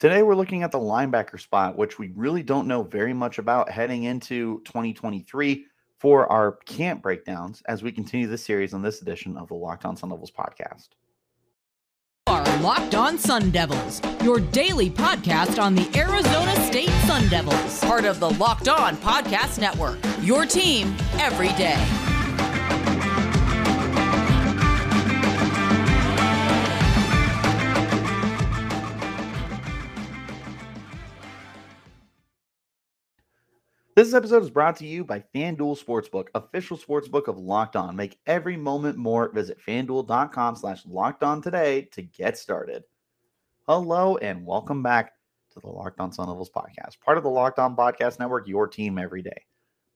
Today, we're looking at the linebacker spot, which we really don't know very much about heading into 2023 for our camp breakdowns as we continue this series on this edition of the Locked On Sun Devils podcast. Are Locked On Sun Devils, your daily podcast on the Arizona State Sun Devils, part of the Locked On Podcast Network. Your team every day. This episode is brought to you by FanDuel Sportsbook, official sportsbook of Locked On. Make every moment more. Visit fanduel.com slash locked on today to get started. Hello and welcome back to the Locked On Sun Devils podcast, part of the Locked On Podcast Network, your team every day.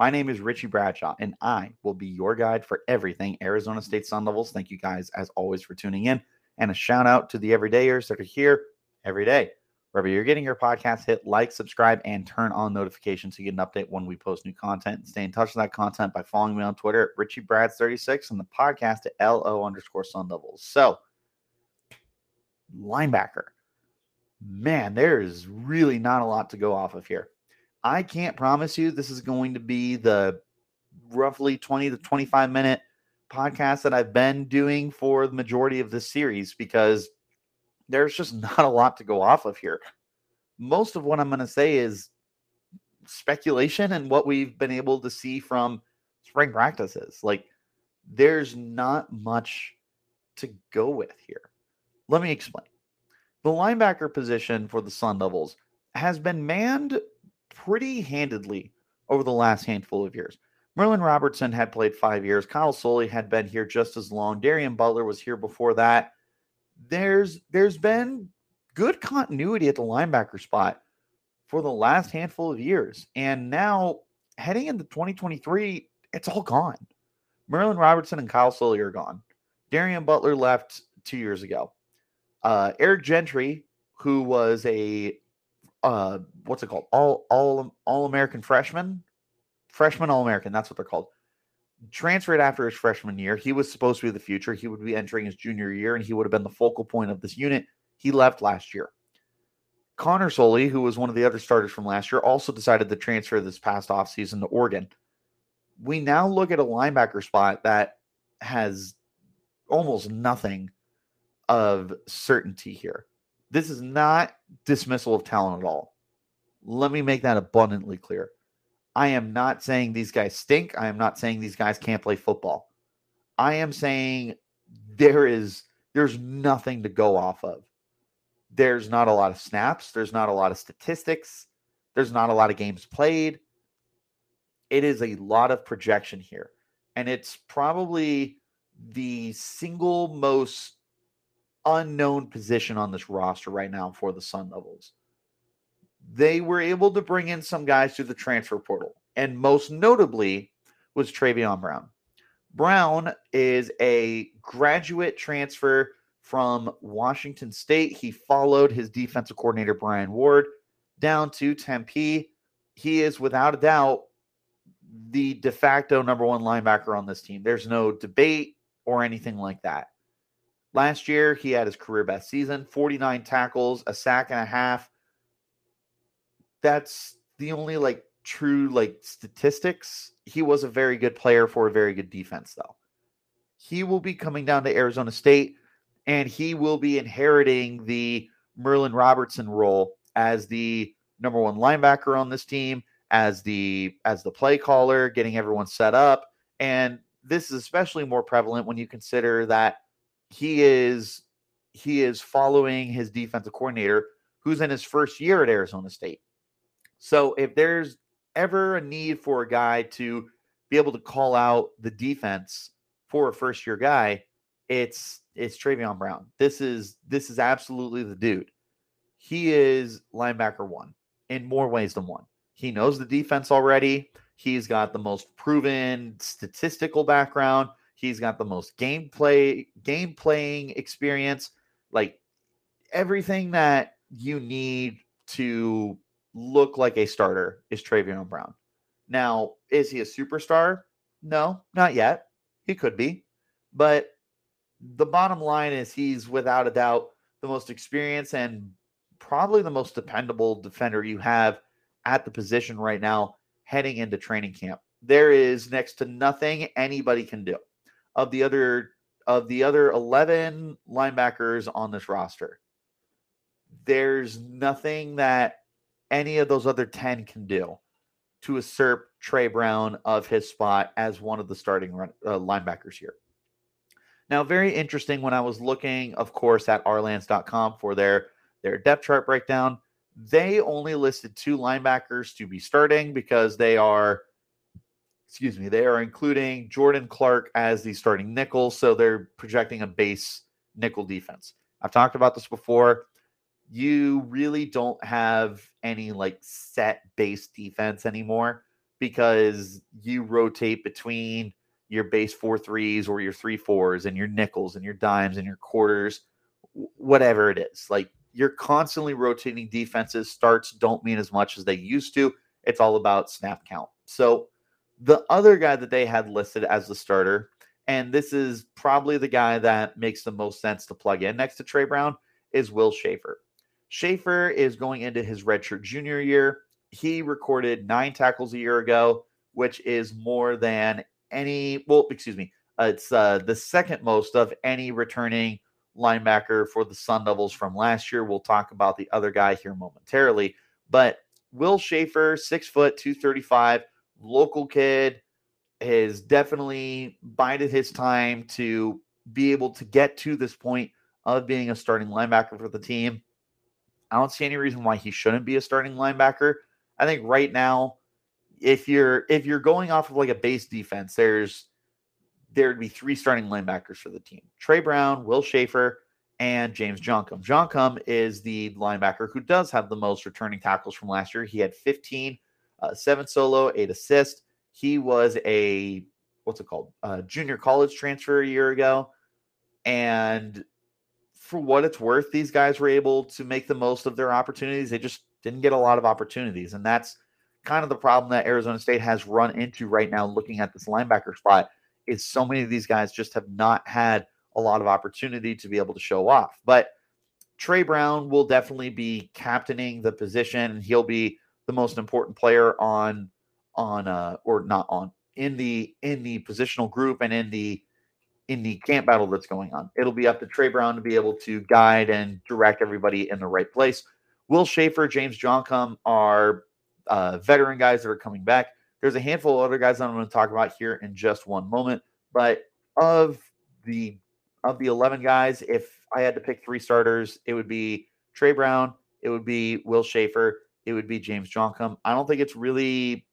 My name is Richie Bradshaw, and I will be your guide for everything Arizona State Sun Devils. Thank you guys, as always, for tuning in. And a shout out to the everydayers that are here every day. Wherever you're getting your podcast, hit like, subscribe, and turn on notifications so you get an update when we post new content. Stay in touch with that content by following me on Twitter at RichieBrads36 and the podcast at LO underscore Sun Devils. So, linebacker. Man, there is really not a lot to go off of here. I can't promise you this is going to be the roughly 20 to 25 minute podcast that I've been doing for the majority of this series because there's just not a lot to go off of here. Most of what I'm going to say is speculation and what we've been able to see from spring practices. Like, there's not much to go with here. Let me explain. The linebacker position for the Sun Devils has been manned pretty handedly over the last handful of years. Merlin Robertson had played five years. Kyle Soelle had been here just as long. Darien Butler was here before that there's there's been good continuity at the linebacker spot for the last handful of years. And now heading into 2023, it's all gone. Merlin Robertson and Kyle Soelle are gone. Darien Butler left two years ago. Uh, Eric Gentry, who was a uh, what's it called? All all all American freshman, freshman All American. That's what they're called transferred after his freshman year. He was supposed to be the future. He would be entering his junior year, and he would have been the focal point of this unit. He left last year. Connor Soelle, who was one of the other starters from last year, also decided to transfer this past offseason to Oregon. We now look at a linebacker spot that has almost nothing of certainty here. This is not dismissal of talent at all. Let me make that abundantly clear. I am not saying these guys stink. I am not saying these guys can't play football. I am saying there is there's nothing to go off of. There's not a lot of snaps, there's not a lot of statistics, there's not a lot of games played. It is a lot of projection here. And it's probably the single most unknown position on this roster right now for the Sun Devils they were able to bring in some guys through the transfer portal, and most notably was Travion Brown. Brown is a graduate transfer from Washington State. He followed his defensive coordinator, Brian Ward, down to Tempe. He is without a doubt the de facto number one linebacker on this team. There's no debate or anything like that. Last year, he had his career best season 49 tackles, a sack and a half, that's the only like true like statistics. He was a very good player for a very good defense, though. He will be coming down to Arizona State and he will be inheriting the Merlin Robertson role as the number one linebacker on this team, as the as the play caller, getting everyone set up. And this is especially more prevalent when you consider that he is he is following his defensive coordinator who's in his first year at Arizona State. So if there's ever a need for a guy to be able to call out the defense for a first year guy, it's it's Travion Brown. This is this is absolutely the dude. He is linebacker one in more ways than one. He knows the defense already. He's got the most proven statistical background. He's got the most gameplay game playing experience. Like everything that you need to look like a starter is Travion Brown. Now, is he a superstar? No, not yet. He could be. But the bottom line is he's without a doubt the most experienced and probably the most dependable defender you have at the position right now heading into training camp. There is next to nothing anybody can do. Of the other of the other 11 linebackers on this roster, there's nothing that any of those other 10 can do to usurp Trey Brown of his spot as one of the starting run, uh, linebackers here. Now, very interesting when I was looking, of course, at ourlads.com for their, their depth chart breakdown. They only listed two linebackers to be starting because they are, excuse me, they are including Jordan Clark as the starting nickel. So they're projecting a base nickel defense. I've talked about this before you really don't have any like set base defense anymore because you rotate between your base four threes or your three fours and your nickels and your dimes and your quarters, whatever it is. Like you're constantly rotating defenses. Starts don't mean as much as they used to. It's all about snap count. So the other guy that they had listed as the starter, and this is probably the guy that makes the most sense to plug in next to Trey Brown, is Will Shaffer. Shaffer is going into his redshirt junior year. He recorded nine tackles a year ago, which is more than any, well, excuse me, uh, it's uh, the second most of any returning linebacker for the Sun Devils from last year. We'll talk about the other guy here momentarily. But Will Shaffer, six foot, 235, local kid, has definitely bided his time to be able to get to this point of being a starting linebacker for the team. I don't see any reason why he shouldn't be a starting linebacker. I think right now, if you're if you're going off of like a base defense, there's there'd be three starting linebackers for the team: Trey Brown, Will Shaffer, and James Djonkam. Djonkam is the linebacker who does have the most returning tackles from last year. He had 15, uh, seven solo, eight assists. He was a what's it called? Junior college transfer a year ago, and for what it's worth, these guys were able to make the most of their opportunities. They just didn't get a lot of opportunities. And that's kind of the problem that Arizona State has run into right now, looking at this linebacker spot, is so many of these guys just have not had a lot of opportunity to be able to show off. But Trey Brown will definitely be captaining the position, he'll be the most important player on on uh or not on in the in the positional group and in the in the camp battle that's going on. It'll be up to Trey Brown to be able to guide and direct everybody in the right place. Will Shaffer, James Djonkam are uh, veteran guys that are coming back. There's a handful of other guys that I'm going to talk about here in just one moment. But of the of the 11 guys, if I had to pick three starters, it would be Trey Brown, it would be Will Shaffer, it would be James Djonkam. I don't think it's really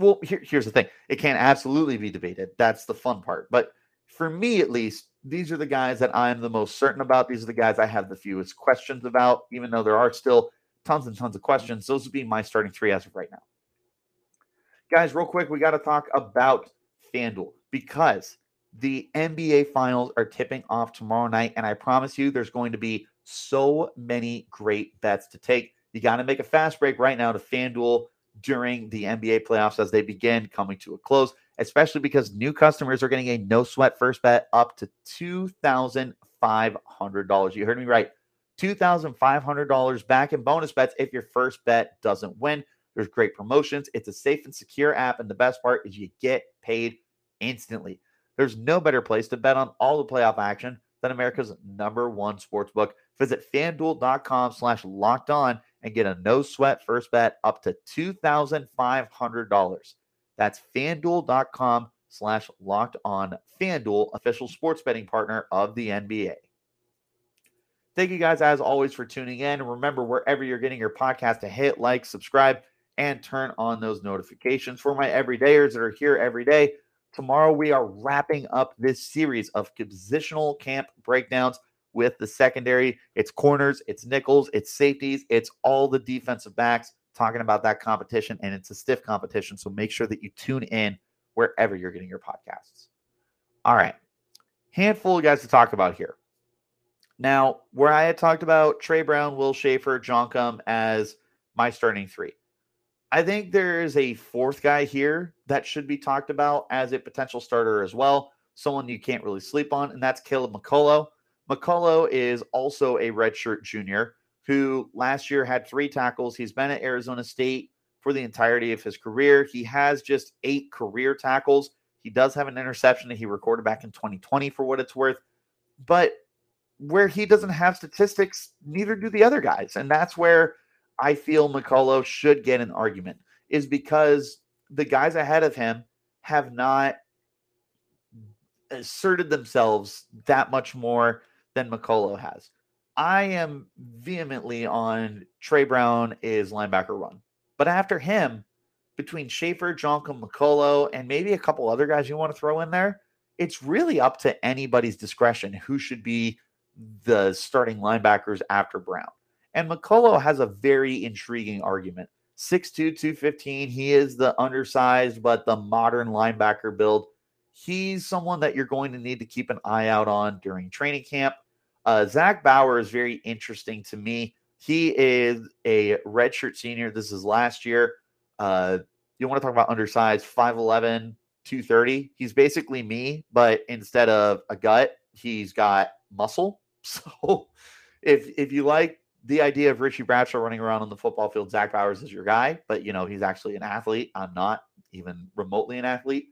well, here, here's the thing. It can absolutely be debated. That's the fun part. But for me, at least, these are the guys that I'm the most certain about. These are the guys I have the fewest questions about, even though there are still tons and tons of questions. Those would be my starting three as of right now. Guys, real quick, we got to talk about FanDuel because the NBA finals are tipping off tomorrow night. And I promise you, there's going to be so many great bets to take. You got to make a fast break right now to FanDuel during the NBA playoffs as they begin coming to a close, especially because new customers are getting a no sweat first bet up to $2,500. You heard me right. $2,500 back in bonus bets if your first bet doesn't win. There's great promotions. It's a safe and secure app. And the best part is you get paid instantly. There's no better place to bet on all the playoff action than America's number one sports book. Visit fanduel.com slash locked on and get a no sweat first bet up to $2,500. That's fanduel.com slash locked on FanDuel, official sports betting partner of the NBA. Thank you guys, as always, for tuning in. And remember, wherever you're getting your podcast, to hit like, subscribe, and turn on those notifications for my everydayers that are here every day. Tomorrow, we are wrapping up this series of positional camp breakdowns with the secondary. It's corners, it's nickels, it's safeties, it's all the defensive backs talking about that competition, and it's a stiff competition. So make sure that you tune in wherever you're getting your podcasts. All right, handful of guys to talk about here. Now, where I had talked about Trey Brown, Will Shaffer, Djonkam as my starting three, I think there is a fourth guy here that should be talked about as a potential starter as well. Someone you can't really sleep on, and that's Caleb McCullough. McCullough is also a redshirt junior who last year had three tackles. He's been at Arizona State for the entirety of his career. He has just eight career tackles. He does have an interception that he recorded back in 2020 for what it's worth. But where he doesn't have statistics, neither do the other guys. And that's where I feel McCullough should get an argument, is because the guys ahead of him have not asserted themselves that much more than has. I am vehemently on Trey Brown is linebacker one. But after him, between Shaffer, Djonkam, McCullough, and maybe a couple other guys you want to throw in there, it's really up to anybody's discretion who should be the starting linebackers after Brown. And McCullough has a very intriguing argument. 6'2, 215. He is the undersized, but the modern linebacker build. He's someone that you're going to need to keep an eye out on during training camp. Uh, Zach Bauer is very interesting to me. He is a redshirt senior. This is last year. Uh, you want to talk about undersized 5'11, 230. He's basically me, but instead of a gut, he's got muscle. So if if you like the idea of Richie Bradshaw running around on the football field, Zach Bowers is your guy, but you know, he's actually an athlete. I'm not even remotely an athlete.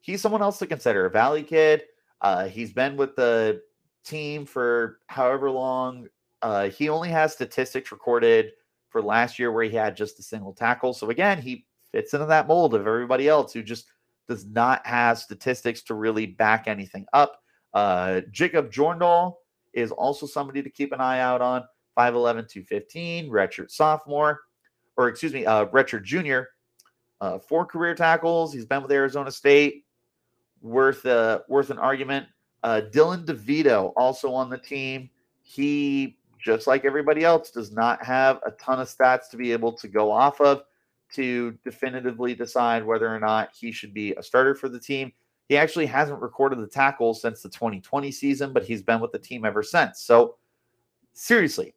He's someone else to consider. A Valley kid. Uh, he's been with the team for however long. Uh, he only has statistics recorded for last year where he had just a single tackle. So again, he fits into that mold of everybody else who just does not have statistics to really back anything up. Uh, Jacob Jorndal is also somebody to keep an eye out on. 5'11, 215, redshirt sophomore, or excuse me, uh, junior. Uh, four career tackles. He's been with Arizona State. Worth uh, worth an argument. Uh, Dylan DeVito also on the team. He, just like everybody else, does not have a ton of stats to be able to go off of to definitively decide whether or not he should be a starter for the team. He actually hasn't recorded the tackles since the 2020 season, but he's been with the team ever since. So, seriously,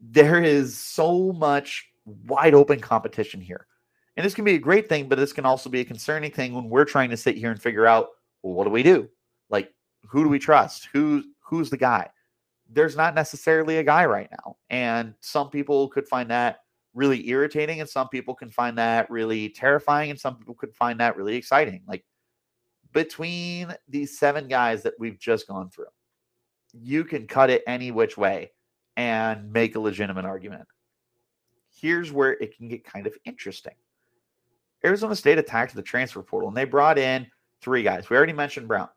there is so much wide open competition here. And this can be a great thing, but this can also be a concerning thing when we're trying to sit here and figure out well, what do we do? Who do we trust? Who's who's the guy? There's not necessarily a guy right now. And some people could find that really irritating, and some people can find that really terrifying, and some people could find that really exciting. Like between these seven guys that we've just gone through, you can cut it any which way and make a legitimate argument. Here's where it can get kind of interesting. Arizona State attacked the transfer portal and they brought in three guys. We already mentioned Brown.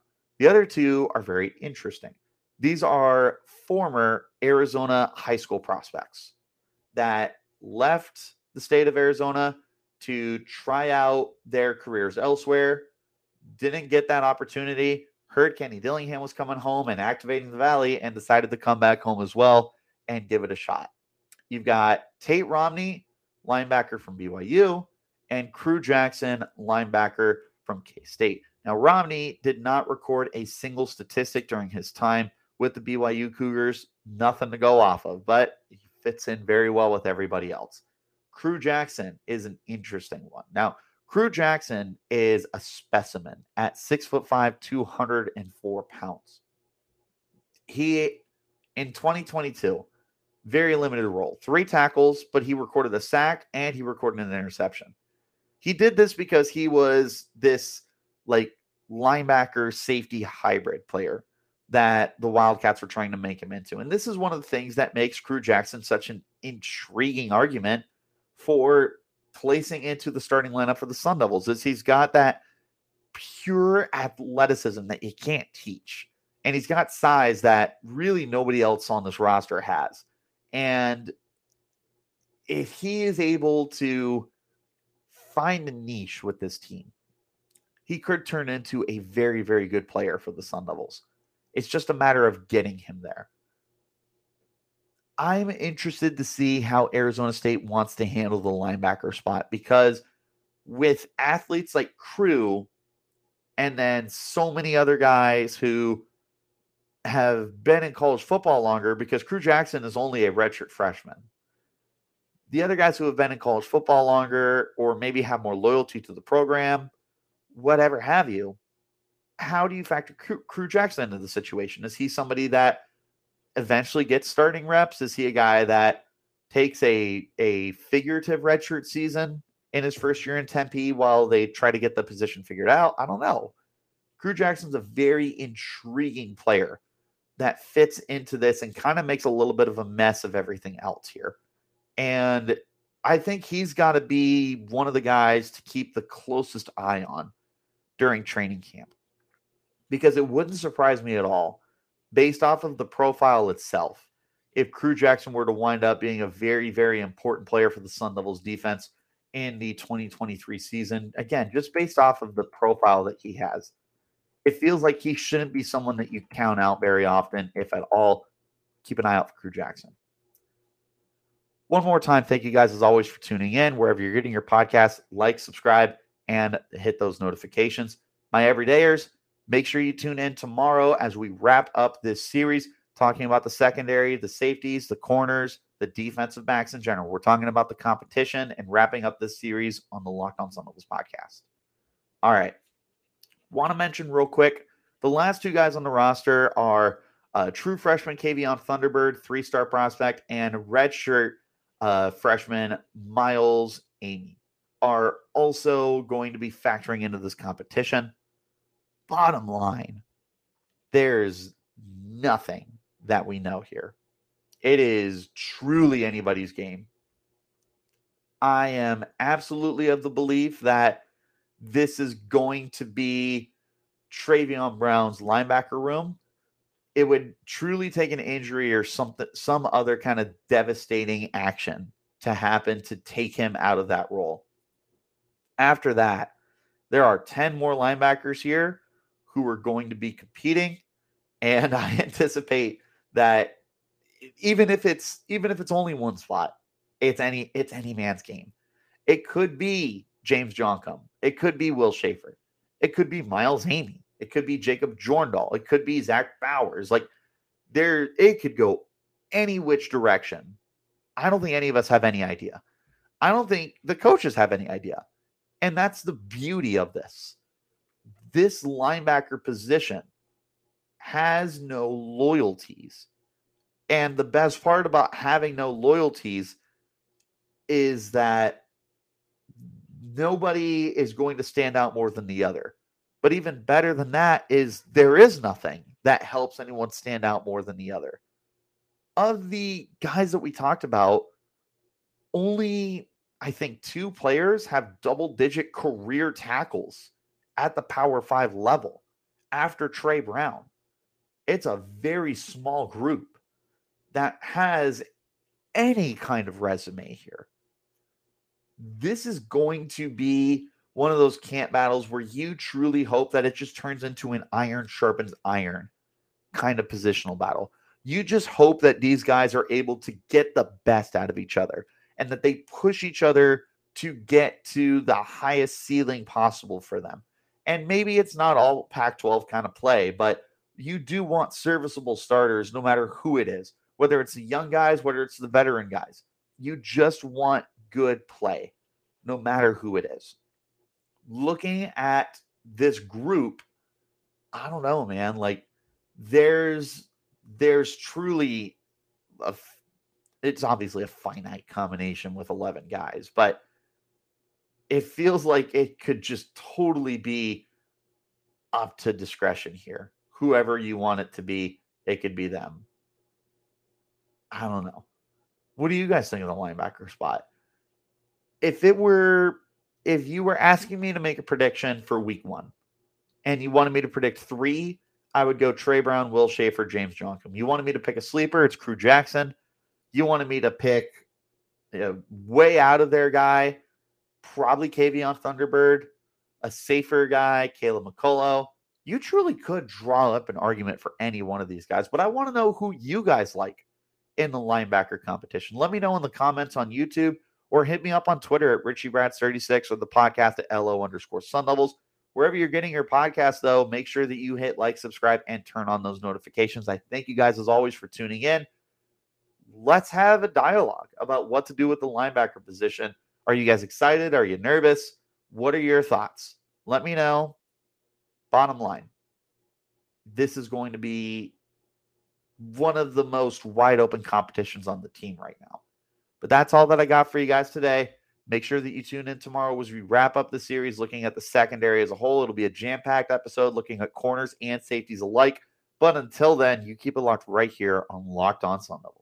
The other two are very interesting. These are former Arizona high school prospects that left the state of Arizona to try out their careers elsewhere didn't get that opportunity. Heard Kenny Dillingham was coming home and activating the Valley and decided to come back home as well and give it a shot. You've got Tate Romney, linebacker from BYU, and Krew Jackson, linebacker from K State. Now, Romney did not record a single statistic during his time with the BYU Cougars, nothing to go off of, but he fits in very well with everybody else. Krew Jackson is an interesting one. Now, Krew Jackson is a specimen at six foot five, 204 pounds. He, in 2022, very limited role, three tackles, but he recorded a sack and he recorded an interception. He did this because he was this like linebacker safety hybrid player that the Wildcats were trying to make him into. And this is one of the things that makes Krew Jackson such an intriguing argument for placing into the starting lineup for the Sun Devils is he's got that pure athleticism that you can't teach. And he's got size that really nobody else on this roster has. And if he is able to find a niche with this team, he could turn into a very, very good player for the Sun Devils. It's just a matter of getting him there. I'm interested to see how Arizona State wants to handle the linebacker spot because with athletes like Krew and then so many other guys who have been in college football longer because Krew Jackson is only a redshirt freshman. The other guys who have been in college football longer or maybe have more loyalty to the program, whatever have you, how do you factor Krew Jackson into the situation? Is he somebody that eventually gets starting reps? Is he a guy that takes a a figurative redshirt season in his first year in Tempe while they try to get the position figured out? I don't know. Krew Jackson's a very intriguing player that fits into this and kind of makes a little bit of a mess of everything else here. And I think he's got to be one of the guys to keep the closest eye on during training camp because it wouldn't surprise me at all, based off of the profile itself, if Krew Jackson were to wind up being a very, very important player for the Sun Devils defense in the 2023 season. Again, just based off of the profile that he has it feels like he shouldn't be someone that you count out very often, if at all. Keep an eye out for Krew Jackson. One more time, thank you guys as always for tuning in. Wherever you're getting your podcast, like, subscribe, and hit those notifications. My everydayers, make sure you tune in tomorrow as we wrap up this series talking about the secondary, the safeties, the corners, the defensive backs in general. We're talking about the competition and wrapping up this series on the Locked On Sun Devils podcast. All right. Want to mention real quick the last two guys on the roster are uh, true freshman K'Vion Thunderbird, three star prospect, and redshirt uh, freshman Miles Amy are also going to be factoring into this competition. Bottom line, there's nothing that we know here. It is truly anybody's game. I am absolutely of the belief that this is going to be Travion Brown's linebacker room, it would truly take an injury or something, some other kind of devastating action to happen to take him out of that role. After that, there are 10 more linebackers here who are going to be competing. And I anticipate that even if it's even if it's only one spot, it's any it's any man's game. It could be James Djonkam. It could be Will Shaffer. It could be Miles Amy. It could be Jacob Jorndal. It could be Zach Bowers. Like there, it could go any which direction. I don't think any of us have any idea. I don't think the coaches have any idea. And that's the beauty of this. This linebacker position has no loyalties. And the best part about having no loyalties is that nobody is going to stand out more than the other. But even better than that is there is nothing that helps anyone stand out more than the other. Of the guys that we talked about, only I think two players have double digit career tackles at the Power Five level after Trey Brown. It's a very small group that has any kind of resume here this is going to be one of those camp battles where you truly hope that it just turns into an iron sharpens iron kind of positional battle. You just hope that these guys are able to get the best out of each other and that they push each other to get to the highest ceiling possible for them. And maybe it's not all Pac 12 kind of play, but you do want serviceable starters no matter who it is, whether it's the young guys, whether it's the veteran guys. You just want good play, no matter who it is. Looking at this group, I don't know, man. Like there's there's truly a it's obviously a finite combination with 11 guys, but it feels like it could just totally be up to discretion here. Whoever you want it to be, it could be them. I don't know. What do you guys think of the linebacker spot? if it were if you were asking me to make a prediction for week one and you wanted me to predict three, I would go Trey Brown, Will Shaffer, James Djonkam. You wanted me to pick a sleeper, it's Krew Jackson. You wanted me to pick a way out of there guy, probably K'Vion Thunderbird, a safer guy, Caleb McCullough. You truly could draw up an argument for any one of these guys, but I want to know who you guys like in the linebacker competition. Let me know in the comments on YouTube or hit me up on Twitter at RichieBrads36 or the podcast at LO underscore Sun Devils. Wherever you're getting your podcast, though, make sure that you hit like, subscribe, and turn on those notifications. I thank you guys as always for tuning in. Let's have a dialogue about what to do with the linebacker position. Are you guys excited? Are you nervous? What are your thoughts? Let me know. Bottom line, this is going to be one of the most wide open competitions on the team right now. But that's all that I got for you guys today. Make sure that you tune in tomorrow as we wrap up the series looking at the secondary as a whole. It'll be a jam packed episode looking at corners and safeties alike. But until then, you keep it locked right here on Locked On Sun Devils.